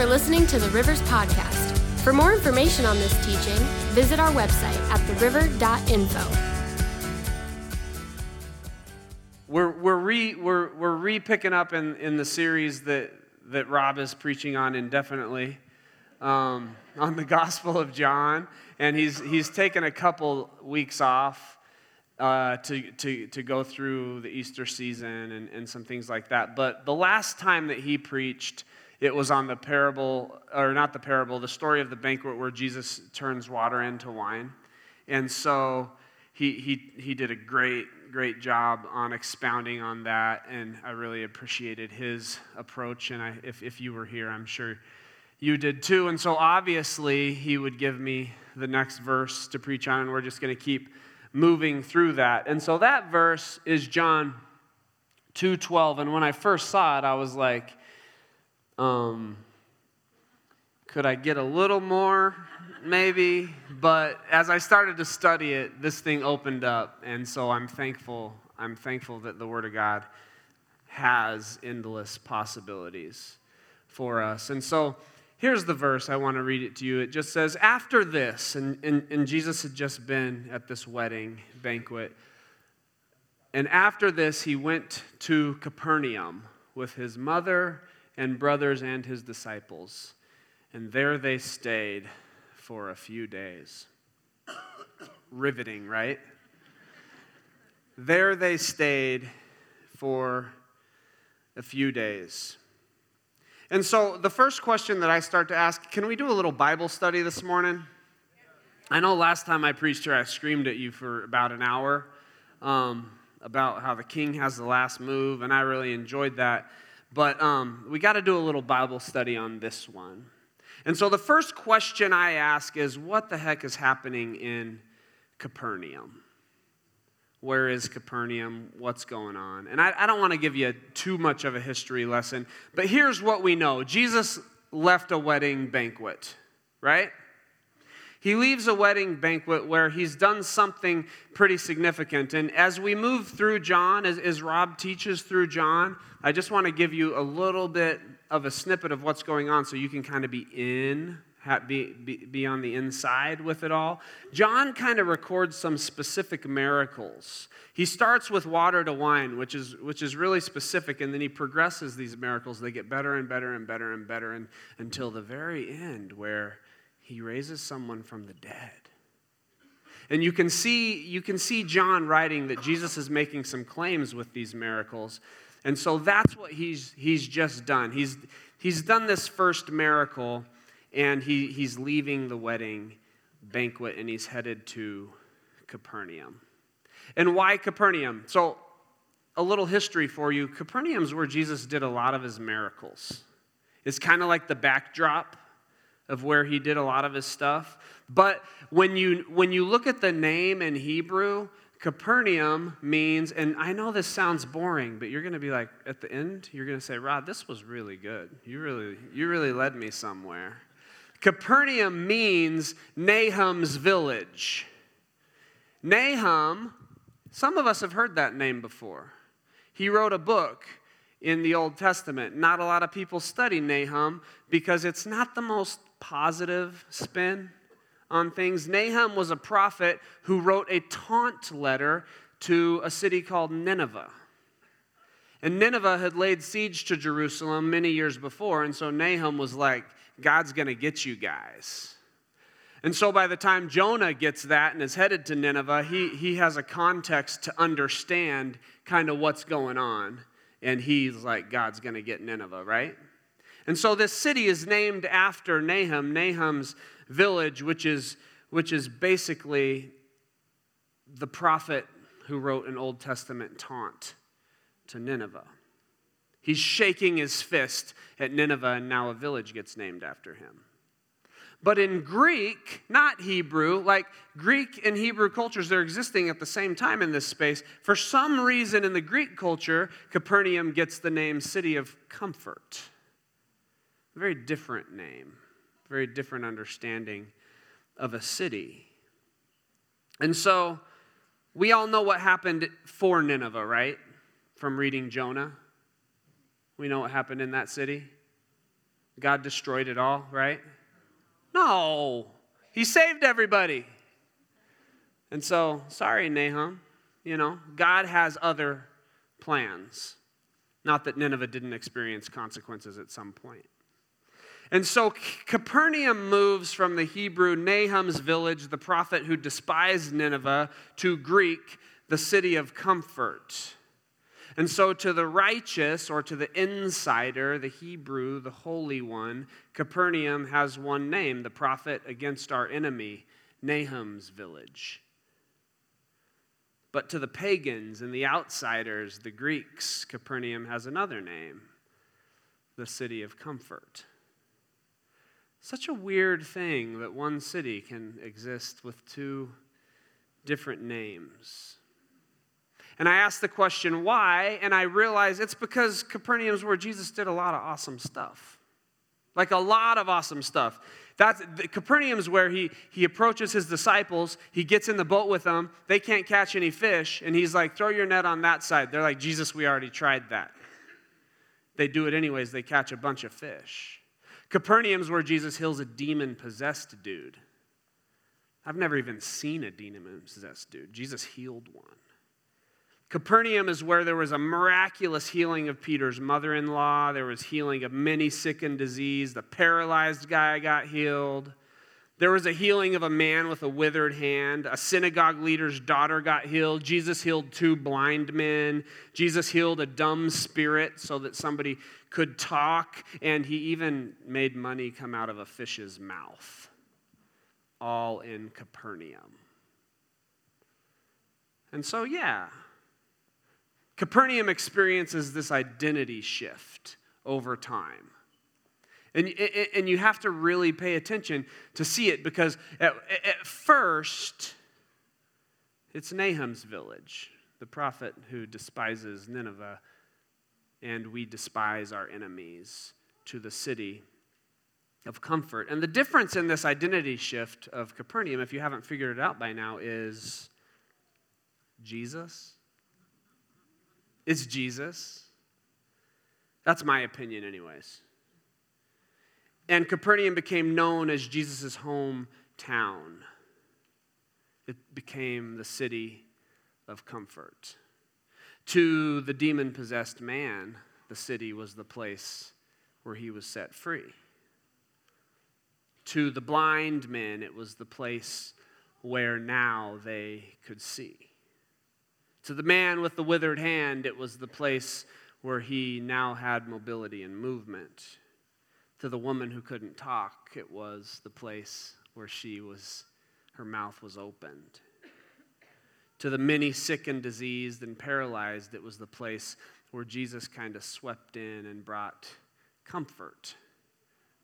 for listening to the Rivers Podcast. For more information on this teaching, visit our website at theriver.info. We're, we're, re, we're, we're re picking up in, in the series that, that Rob is preaching on indefinitely um, on the Gospel of John. And he's, he's taken a couple weeks off uh, to, to, to go through the Easter season and, and some things like that. But the last time that he preached, it was on the parable, or not the parable, the story of the banquet where Jesus turns water into wine. And so he, he, he did a great, great job on expounding on that. And I really appreciated his approach. And I, if, if you were here, I'm sure you did too. And so obviously, he would give me the next verse to preach on, and we're just going to keep moving through that. And so that verse is John 2:12 and when I first saw it I was like um could I get a little more maybe but as I started to study it this thing opened up and so I'm thankful I'm thankful that the word of God has endless possibilities for us. And so Here's the verse. I want to read it to you. It just says, After this, and, and, and Jesus had just been at this wedding banquet, and after this, he went to Capernaum with his mother and brothers and his disciples. And there they stayed for a few days. Riveting, right? There they stayed for a few days. And so the first question that I start to ask can we do a little Bible study this morning? I know last time I preached here, I screamed at you for about an hour um, about how the king has the last move, and I really enjoyed that. But um, we got to do a little Bible study on this one. And so the first question I ask is what the heck is happening in Capernaum? Where is Capernaum? What's going on? And I, I don't want to give you too much of a history lesson, but here's what we know Jesus left a wedding banquet, right? He leaves a wedding banquet where he's done something pretty significant. And as we move through John, as, as Rob teaches through John, I just want to give you a little bit of a snippet of what's going on so you can kind of be in be, be, be on the inside with it all. John kind of records some specific miracles. He starts with water to wine, which is, which is really specific, and then he progresses these miracles. They get better and better and better and better and, until the very end, where he raises someone from the dead. And you can see, you can see John writing that Jesus is making some claims with these miracles. And so that's what he's, he's just done. He's, he's done this first miracle and he, he's leaving the wedding banquet and he's headed to Capernaum. And why Capernaum? So, a little history for you Capernaum's where Jesus did a lot of his miracles. It's kind of like the backdrop of where he did a lot of his stuff. But when you, when you look at the name in Hebrew, Capernaum means, and I know this sounds boring, but you're going to be like, at the end, you're going to say, Rod, this was really good. You really, you really led me somewhere. Capernaum means Nahum's village. Nahum, some of us have heard that name before. He wrote a book in the Old Testament. Not a lot of people study Nahum because it's not the most positive spin on things. Nahum was a prophet who wrote a taunt letter to a city called Nineveh. And Nineveh had laid siege to Jerusalem many years before, and so Nahum was like, God's going to get you guys. And so by the time Jonah gets that and is headed to Nineveh, he, he has a context to understand kind of what's going on. And he's like, God's going to get Nineveh, right? And so this city is named after Nahum, Nahum's village, which is, which is basically the prophet who wrote an Old Testament taunt to Nineveh. He's shaking his fist at Nineveh, and now a village gets named after him. But in Greek, not Hebrew, like Greek and Hebrew cultures, they're existing at the same time in this space. For some reason in the Greek culture, Capernaum gets the name City of Comfort. Very different name, very different understanding of a city. And so we all know what happened for Nineveh, right? From reading Jonah. We know what happened in that city. God destroyed it all, right? No, He saved everybody. And so, sorry, Nahum, you know, God has other plans. Not that Nineveh didn't experience consequences at some point. And so Capernaum moves from the Hebrew Nahum's village, the prophet who despised Nineveh, to Greek, the city of comfort. And so, to the righteous or to the insider, the Hebrew, the Holy One, Capernaum has one name the prophet against our enemy, Nahum's village. But to the pagans and the outsiders, the Greeks, Capernaum has another name the city of comfort. Such a weird thing that one city can exist with two different names. And I asked the question, why? And I realized it's because Capernaum's where Jesus did a lot of awesome stuff. Like a lot of awesome stuff. That's Capernaum's where he, he approaches his disciples, he gets in the boat with them, they can't catch any fish, and he's like, throw your net on that side. They're like, Jesus, we already tried that. They do it anyways, they catch a bunch of fish. Capernaum's where Jesus heals a demon possessed dude. I've never even seen a demon possessed dude. Jesus healed one. Capernaum is where there was a miraculous healing of Peter's mother in law. There was healing of many sick and diseased. The paralyzed guy got healed. There was a healing of a man with a withered hand. A synagogue leader's daughter got healed. Jesus healed two blind men. Jesus healed a dumb spirit so that somebody could talk. And he even made money come out of a fish's mouth. All in Capernaum. And so, yeah, Capernaum experiences this identity shift over time. And, and you have to really pay attention to see it because at, at first, it's Nahum's village, the prophet who despises Nineveh, and we despise our enemies to the city of comfort. And the difference in this identity shift of Capernaum, if you haven't figured it out by now, is Jesus it's Jesus. That's my opinion, anyways. And Capernaum became known as Jesus' hometown. It became the city of comfort. To the demon possessed man, the city was the place where he was set free. To the blind men, it was the place where now they could see. To the man with the withered hand, it was the place where he now had mobility and movement. To the woman who couldn't talk, it was the place where she was, her mouth was opened. To the many sick and diseased and paralyzed, it was the place where Jesus kind of swept in and brought comfort.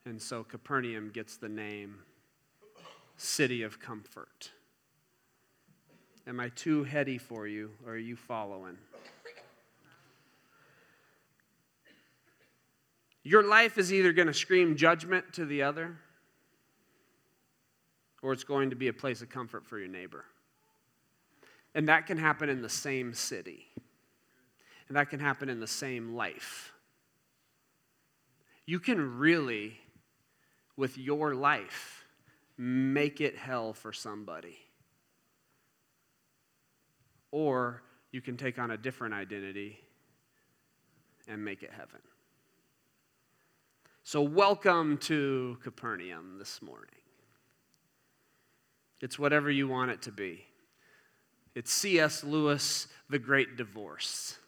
And so Capernaum gets the name City of Comfort. Am I too heady for you, or are you following? Your life is either going to scream judgment to the other, or it's going to be a place of comfort for your neighbor. And that can happen in the same city, and that can happen in the same life. You can really, with your life, make it hell for somebody. Or you can take on a different identity and make it heaven. So, welcome to Capernaum this morning. It's whatever you want it to be. It's C.S. Lewis, The Great Divorce.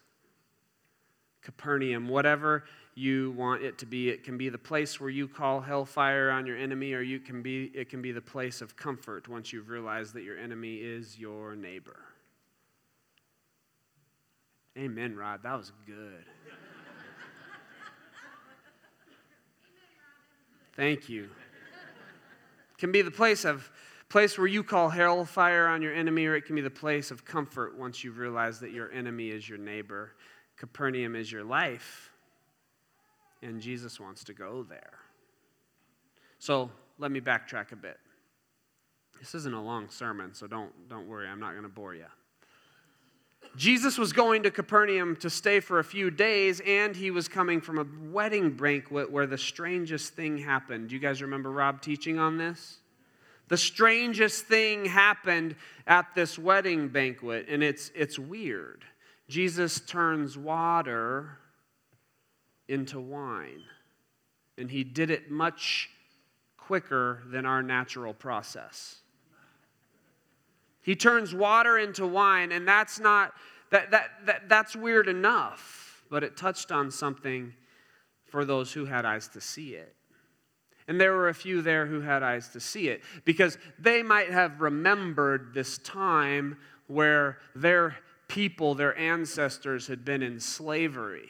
Capernaum, whatever you want it to be. It can be the place where you call hellfire on your enemy, or you can be, it can be the place of comfort once you've realized that your enemy is your neighbor. Amen, Rod. That was good. Thank you. Can be the place of place where you call hellfire on your enemy, or it can be the place of comfort once you realize that your enemy is your neighbor. Capernaum is your life, and Jesus wants to go there. So let me backtrack a bit. This isn't a long sermon, so don't, don't worry, I'm not going to bore you. Jesus was going to Capernaum to stay for a few days, and he was coming from a wedding banquet where the strangest thing happened. Do you guys remember Rob teaching on this? The strangest thing happened at this wedding banquet, and it's, it's weird. Jesus turns water into wine, and he did it much quicker than our natural process. He turns water into wine, and that's not that, that, that that's weird enough, but it touched on something for those who had eyes to see it. And there were a few there who had eyes to see it because they might have remembered this time where their people, their ancestors, had been in slavery.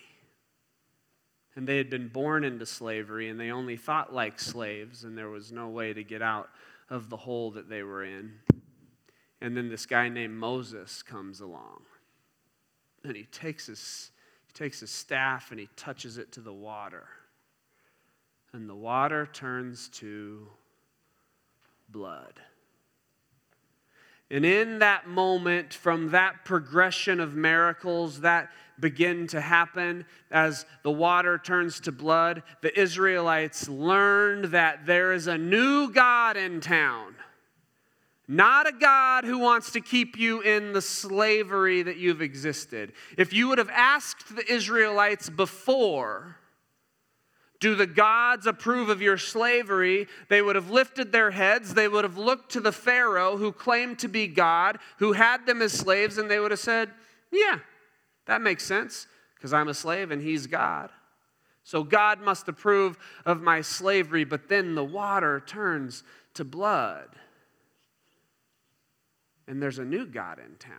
And they had been born into slavery and they only thought like slaves, and there was no way to get out of the hole that they were in. And then this guy named Moses comes along. And he takes his, he takes his staff and he touches it to the water and the water turns to blood. And in that moment, from that progression of miracles that begin to happen as the water turns to blood, the Israelites learned that there is a new God in town. Not a God who wants to keep you in the slavery that you've existed. If you would have asked the Israelites before, do the gods approve of your slavery? They would have lifted their heads. They would have looked to the Pharaoh who claimed to be God, who had them as slaves, and they would have said, Yeah, that makes sense because I'm a slave and he's God. So God must approve of my slavery, but then the water turns to blood. And there's a new God in town.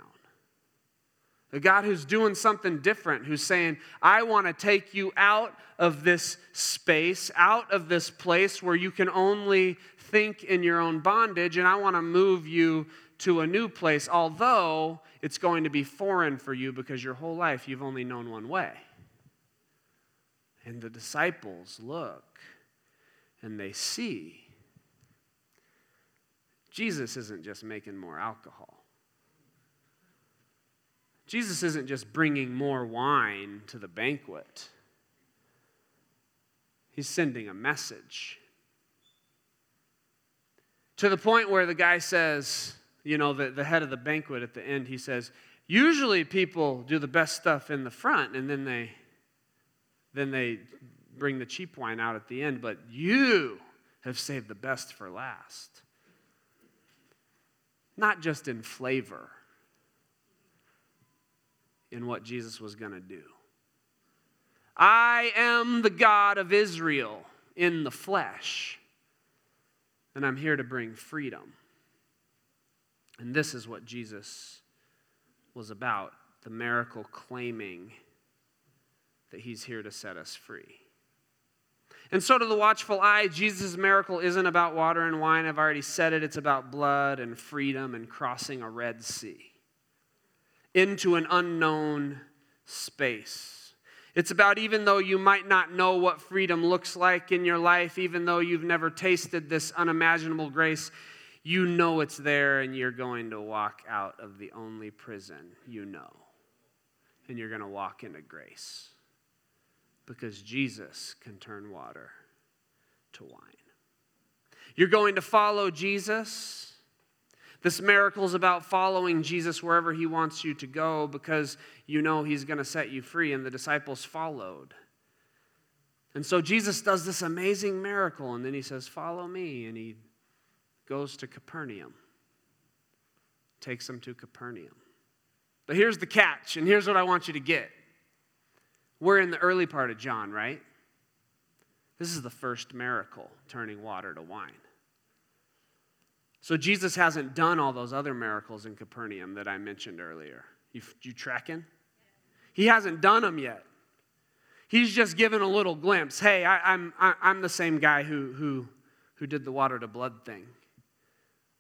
A God who's doing something different, who's saying, I want to take you out of this space, out of this place where you can only think in your own bondage, and I want to move you to a new place, although it's going to be foreign for you because your whole life you've only known one way. And the disciples look and they see Jesus isn't just making more alcohol. Jesus isn't just bringing more wine to the banquet, he's sending a message. To the point where the guy says, you know, the, the head of the banquet at the end, he says, usually people do the best stuff in the front and then they then they bring the cheap wine out at the end, but you have saved the best for last. Not just in flavor in what Jesus was going to do. I am the God of Israel in the flesh, and I'm here to bring freedom. And this is what Jesus was about the miracle claiming that he's here to set us free. And so, to the watchful eye, Jesus' miracle isn't about water and wine. I've already said it. It's about blood and freedom and crossing a Red Sea into an unknown space. It's about even though you might not know what freedom looks like in your life, even though you've never tasted this unimaginable grace, you know it's there and you're going to walk out of the only prison you know. And you're going to walk into grace because Jesus can turn water to wine. You're going to follow Jesus this miracle is about following Jesus wherever he wants you to go because you know he's going to set you free, and the disciples followed. And so Jesus does this amazing miracle, and then he says, Follow me. And he goes to Capernaum, takes them to Capernaum. But here's the catch, and here's what I want you to get. We're in the early part of John, right? This is the first miracle, turning water to wine. So Jesus hasn't done all those other miracles in Capernaum that I mentioned earlier. You, you tracking? He hasn't done them yet. He's just given a little glimpse. Hey, I, I'm, I, am i am the same guy who, who, who did the water to blood thing.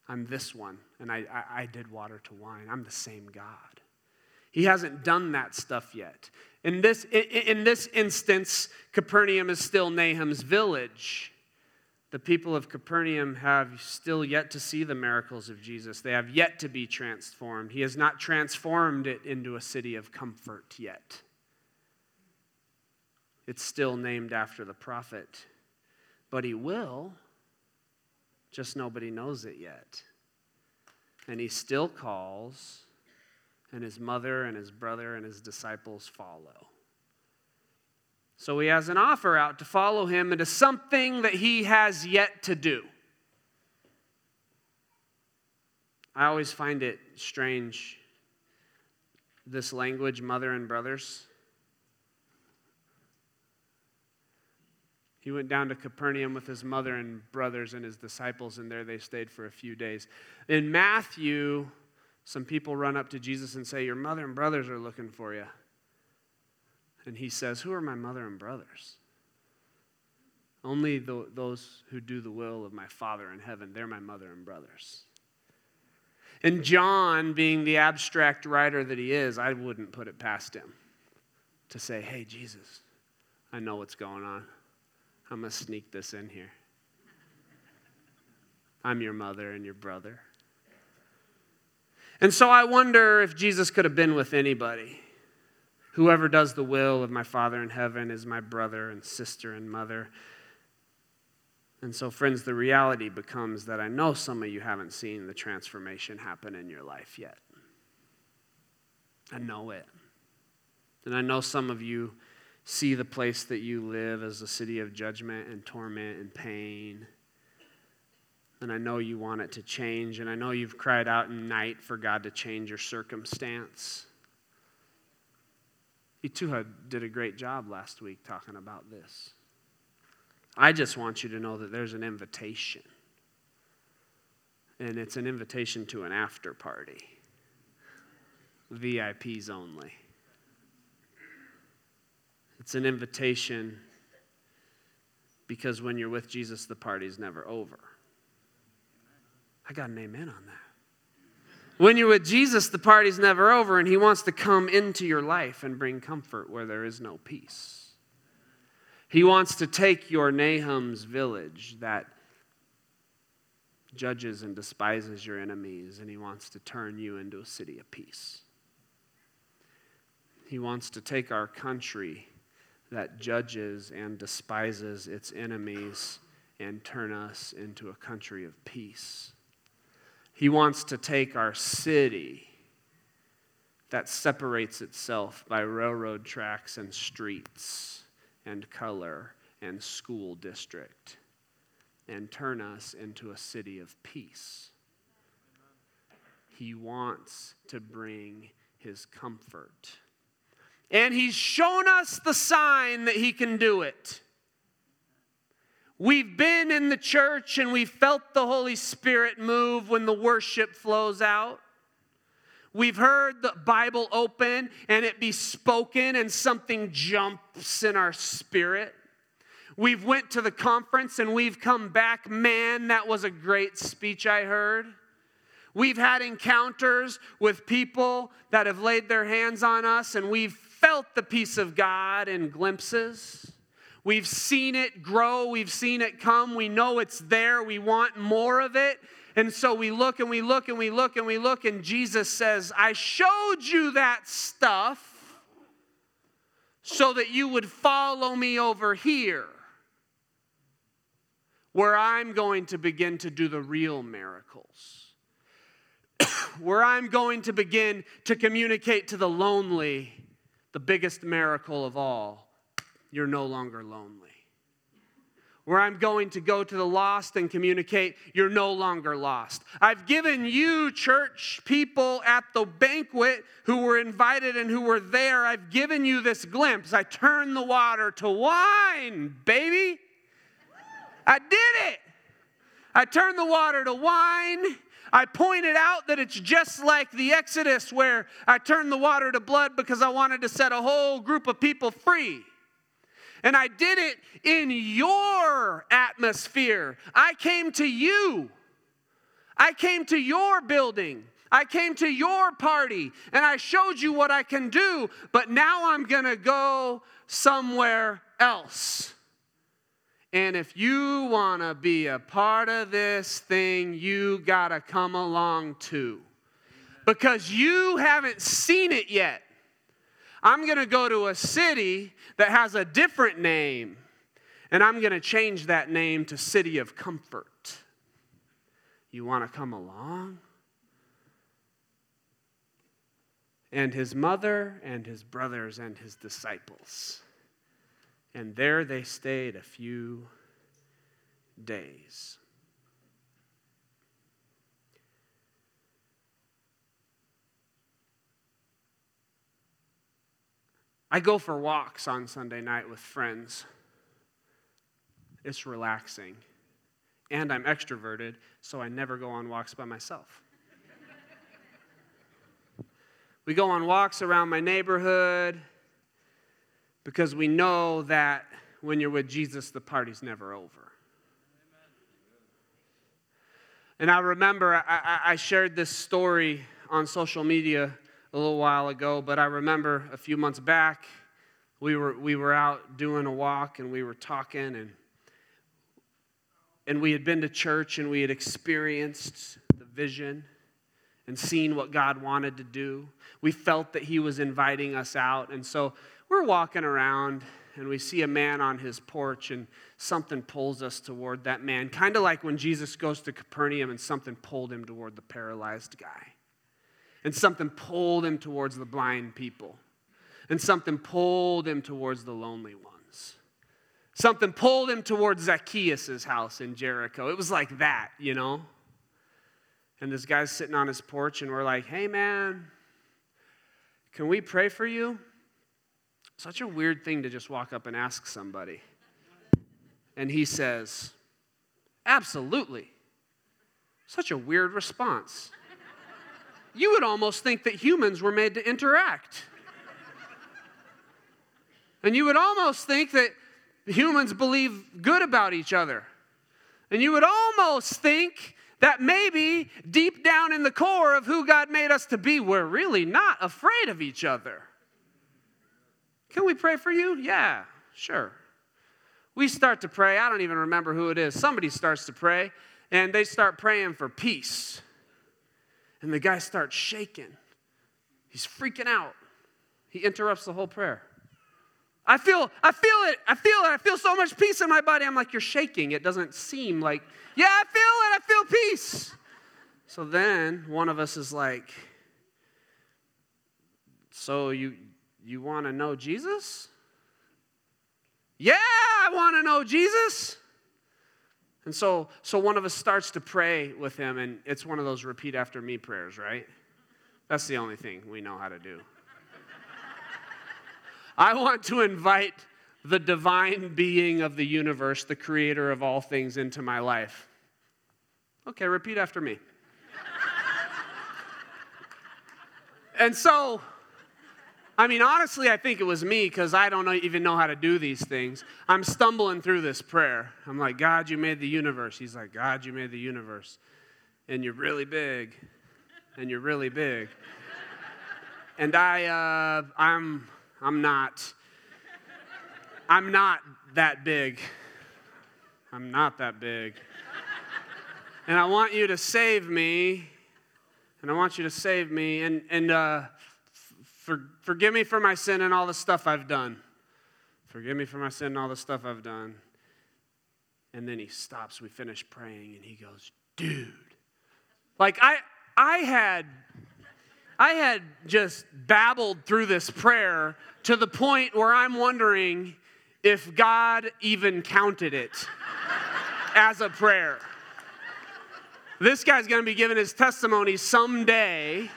I'm this one, and I, I, I did water to wine. I'm the same God. He hasn't done that stuff yet. In this, in, this instance, Capernaum is still Nahum's village. The people of Capernaum have still yet to see the miracles of Jesus. They have yet to be transformed. He has not transformed it into a city of comfort yet. It's still named after the prophet, but he will, just nobody knows it yet. And he still calls, and his mother and his brother and his disciples follow. So he has an offer out to follow him into something that he has yet to do. I always find it strange, this language, mother and brothers. He went down to Capernaum with his mother and brothers and his disciples, and there they stayed for a few days. In Matthew, some people run up to Jesus and say, Your mother and brothers are looking for you. And he says, Who are my mother and brothers? Only the, those who do the will of my Father in heaven, they're my mother and brothers. And John, being the abstract writer that he is, I wouldn't put it past him to say, Hey, Jesus, I know what's going on. I'm going to sneak this in here. I'm your mother and your brother. And so I wonder if Jesus could have been with anybody. Whoever does the will of my Father in heaven is my brother and sister and mother. And so, friends, the reality becomes that I know some of you haven't seen the transformation happen in your life yet. I know it. And I know some of you see the place that you live as a city of judgment and torment and pain. And I know you want it to change. And I know you've cried out in night for God to change your circumstance. Too did a great job last week talking about this. I just want you to know that there's an invitation. And it's an invitation to an after party. VIPs only. It's an invitation because when you're with Jesus, the party's never over. I got an amen on that. When you're with Jesus, the party's never over, and He wants to come into your life and bring comfort where there is no peace. He wants to take your Nahum's village that judges and despises your enemies, and He wants to turn you into a city of peace. He wants to take our country that judges and despises its enemies and turn us into a country of peace. He wants to take our city that separates itself by railroad tracks and streets and color and school district and turn us into a city of peace. He wants to bring his comfort. And he's shown us the sign that he can do it. We've been in the church and we felt the Holy Spirit move when the worship flows out. We've heard the Bible open and it be spoken and something jumps in our spirit. We've went to the conference and we've come back, man, that was a great speech I heard. We've had encounters with people that have laid their hands on us and we've felt the peace of God in glimpses. We've seen it grow, we've seen it come, we know it's there, we want more of it. And so we look and we look and we look and we look, and Jesus says, I showed you that stuff so that you would follow me over here, where I'm going to begin to do the real miracles, where I'm going to begin to communicate to the lonely the biggest miracle of all you're no longer lonely. Where I'm going to go to the lost and communicate, you're no longer lost. I've given you, church people at the banquet who were invited and who were there, I've given you this glimpse. I turned the water to wine, baby. I did it. I turned the water to wine. I pointed out that it's just like the Exodus where I turned the water to blood because I wanted to set a whole group of people free. And I did it in your atmosphere. I came to you. I came to your building. I came to your party and I showed you what I can do, but now I'm going to go somewhere else. And if you want to be a part of this thing, you got to come along too. Because you haven't seen it yet. I'm going to go to a city that has a different name, and I'm going to change that name to City of Comfort. You want to come along? And his mother and his brothers and his disciples and there they stayed a few days. I go for walks on Sunday night with friends. It's relaxing. And I'm extroverted, so I never go on walks by myself. we go on walks around my neighborhood because we know that when you're with Jesus, the party's never over. And I remember I, I, shared this story on social media a little while ago, but I remember a few months back, we were, we were out doing a walk and we were talking, and, and we had been to church and we had experienced the vision and seen what God wanted to do. We felt that He was inviting us out, and so we're walking around and we see a man on his porch and something pulls us toward that man. Kind of like when jesus goes to capernaum and something pulled him toward the paralyzed guy and something pulled him towards the blind people and something pulled him towards the lonely ones something pulled him towards zacchaeus' house in jericho it was like that you know and this guy's sitting on his porch and we're like hey man can we pray for you such a weird thing to just walk up and ask somebody. And he says, Absolutely. Such a weird response. You would almost think that humans were made to interact. And you would almost think that humans believe good about each other. And you would almost think that maybe deep down in the core of who God made us to be, we're really not afraid of each other. Can we pray for you? Yeah, sure. We start to pray. I don't even remember who it is. Somebody starts to pray, and they start praying for peace. And the guy starts shaking. He's freaking out. He interrupts the whole prayer. I feel, I feel it. I feel it. I feel so much peace in my body. I'm like, you're shaking. It doesn't seem like, yeah, I feel it. I feel peace. So then one of us is like, so you you want to know Jesus? Yeah, I want to know Jesus. And so, so one of us starts to pray with him, and it's one of those repeat after me prayers, right? That's the only thing we know how to do. I want to invite the divine being of the universe, the creator of all things, into my life. Okay, repeat after me. and so, I mean, honestly, I think it was me because I don't even know how to do these things. I'm stumbling through this prayer. I'm like, God, you made the universe. He's like, God, you made the universe. And you're really big. And you're really big. And I, uh, I'm, I'm not. I'm not that big. I'm not that big. And I want you to save me. And I want you to save me. And, and, uh, for, forgive me for my sin and all the stuff I've done. Forgive me for my sin and all the stuff I've done. And then he stops. We finish praying, and he goes, dude. Like I I had I had just babbled through this prayer to the point where I'm wondering if God even counted it as a prayer. This guy's going to be giving his testimony someday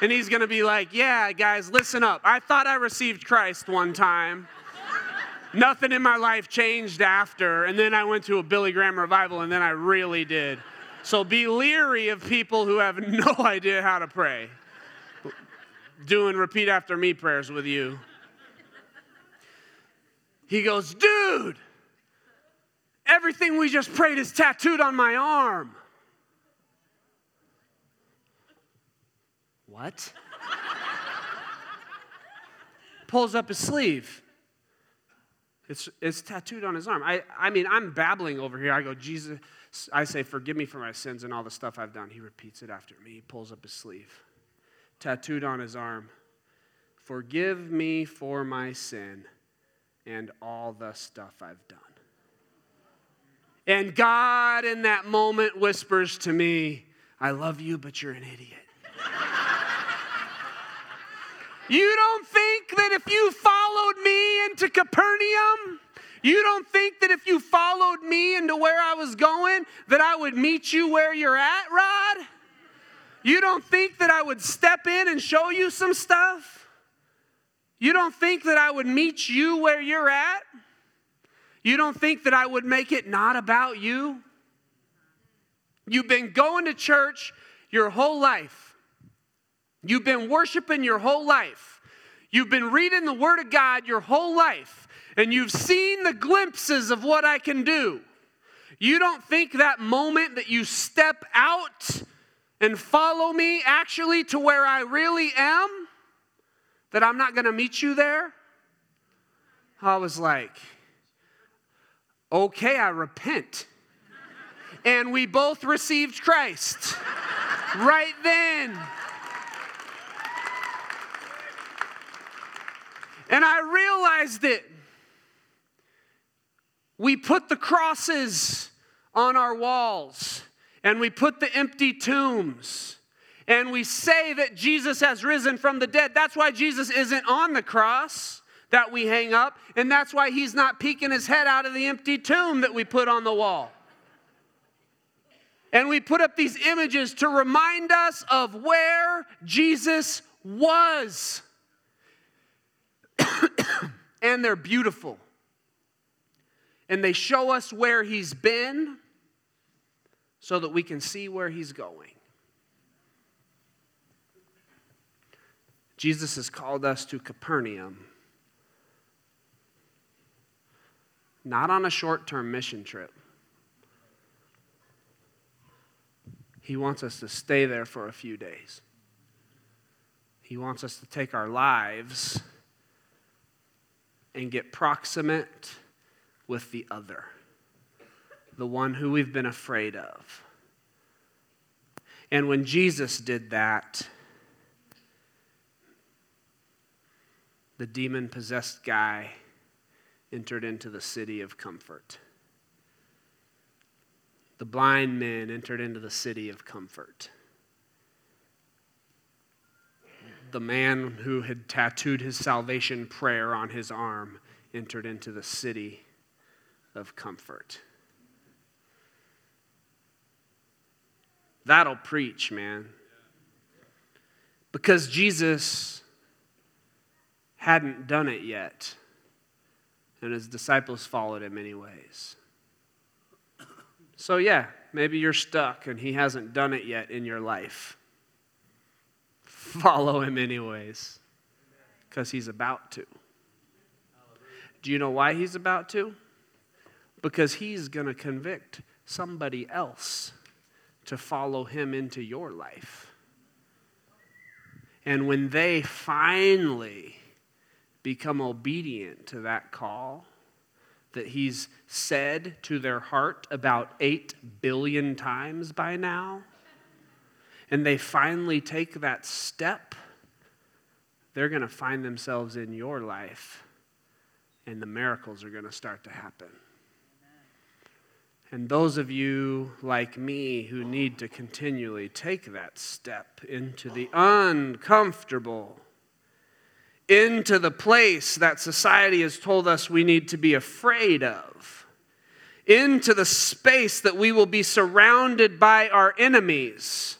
and he's going to be like, Yeah, guys, listen up. I thought I received Christ one time. Nothing in my life changed after. And then I went to a Billy Graham revival, and then I really did. So be leery of people who have no idea how to pray. Doing repeat after me prayers with you. He goes, Dude, everything we just prayed is tattooed on my arm. What? Pulls up his sleeve. It's, it's tattooed on his arm. I, I mean, I'm babbling over here. I go, Jesus, I say, forgive me for my sins and all the stuff I've done. He repeats it after me. He pulls up his sleeve, tattooed on his arm. Forgive me for my sin and all the stuff I've done. And God, in that moment, whispers to me, I love you, but you're an idiot. you don't think that if you followed me into Capernaum, you don't think that if you followed me into where I was going, that I would meet you where you're at, Rod? You don't think that I would step in and show you some stuff? You don't think that I would meet you where you're at? You don't think that I would make it not about you? You've been going to church your whole life. You've been worshiping your whole life. You've been reading the Word of God your whole life. And you've seen the glimpses of what I can do. You don't think that moment that you step out and follow me actually to where I really am, that I'm not going to meet you there? I was like, okay, I repent. And we both received Christ right then. And I realized it. We put the crosses on our walls, and we put the empty tombs, and we say that Jesus has risen from the dead. That's why Jesus isn't on the cross that we hang up, and that's why he's not peeking his head out of the empty tomb that we put on the wall. And we put up these images to remind us of where Jesus was. and they're beautiful. And they show us where he's been so that we can see where he's going. Jesus has called us to Capernaum not on a short term mission trip. He wants us to stay there for a few days. He wants us to take our lives and get proximate with the other, the one who we've been afraid of. And when Jesus did that, the demon possessed guy entered into the city of comfort. The blind men entered into the city of comfort. The man who had tattooed his salvation prayer on his arm entered into the city of comfort. That'll preach, man. Because Jesus hadn't done it yet and his disciples followed him anyways. So, yeah, maybe you're stuck and he hasn't done it yet in your life. Follow him anyways, because he's about to. Do you know why he's about to? Because he's going to convict somebody else to follow him into your life. And when they finally become obedient to that call that he's said to their heart about 8 billion times by now, and they finally take that step, they're going to find themselves in your life, and the miracles are going to start to happen. And those of you like me who need to continually take that step into the uncomfortable, into the place that society has told us we need to be afraid of, into the space that we will be surrounded by our enemies.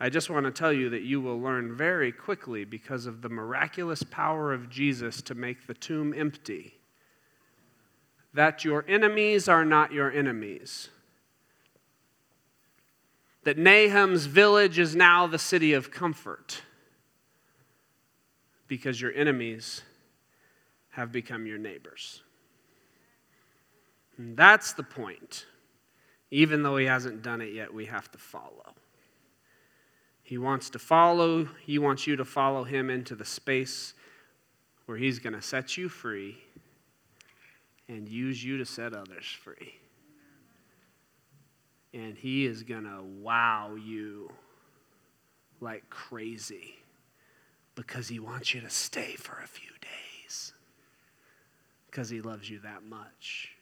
I just want to tell you that you will learn very quickly because of the miraculous power of Jesus to make the tomb empty that your enemies are not your enemies. That Nahum's village is now the city of comfort because your enemies have become your neighbors. And that's the point. Even though he hasn't done it yet, we have to follow. He wants to follow, he wants you to follow him into the space where He's going to set you free and use you to set others free. And He is going to wow you like crazy because He wants you to stay for a few days because He loves you that much.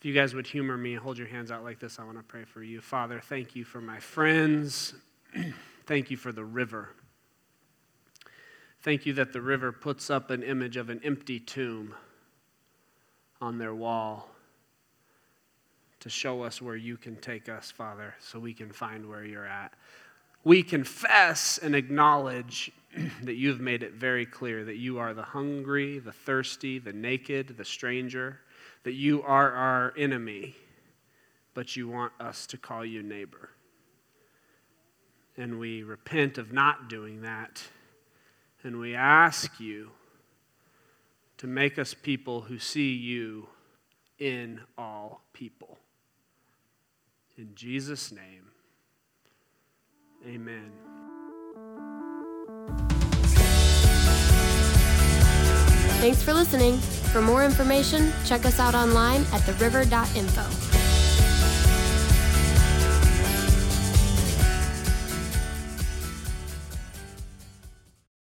If you guys would humor me, and hold your hands out like this, I want to pray for you. Father, thank you for my friends. thank you for the river. Thank you that the river puts up an image of an empty tomb on their wall to show us where you can take us, Father, so we can find where you're at. We confess and acknowledge that you've made it very clear that you are the hungry, the thirsty, the naked, the stranger, that you are our enemy, but you want us to call you neighbor. And we repent of not doing that and we ask you to make us people who see you in all people. In Jesus' name, amen. Thanks for listening. For more information, check us out online at theriver.info.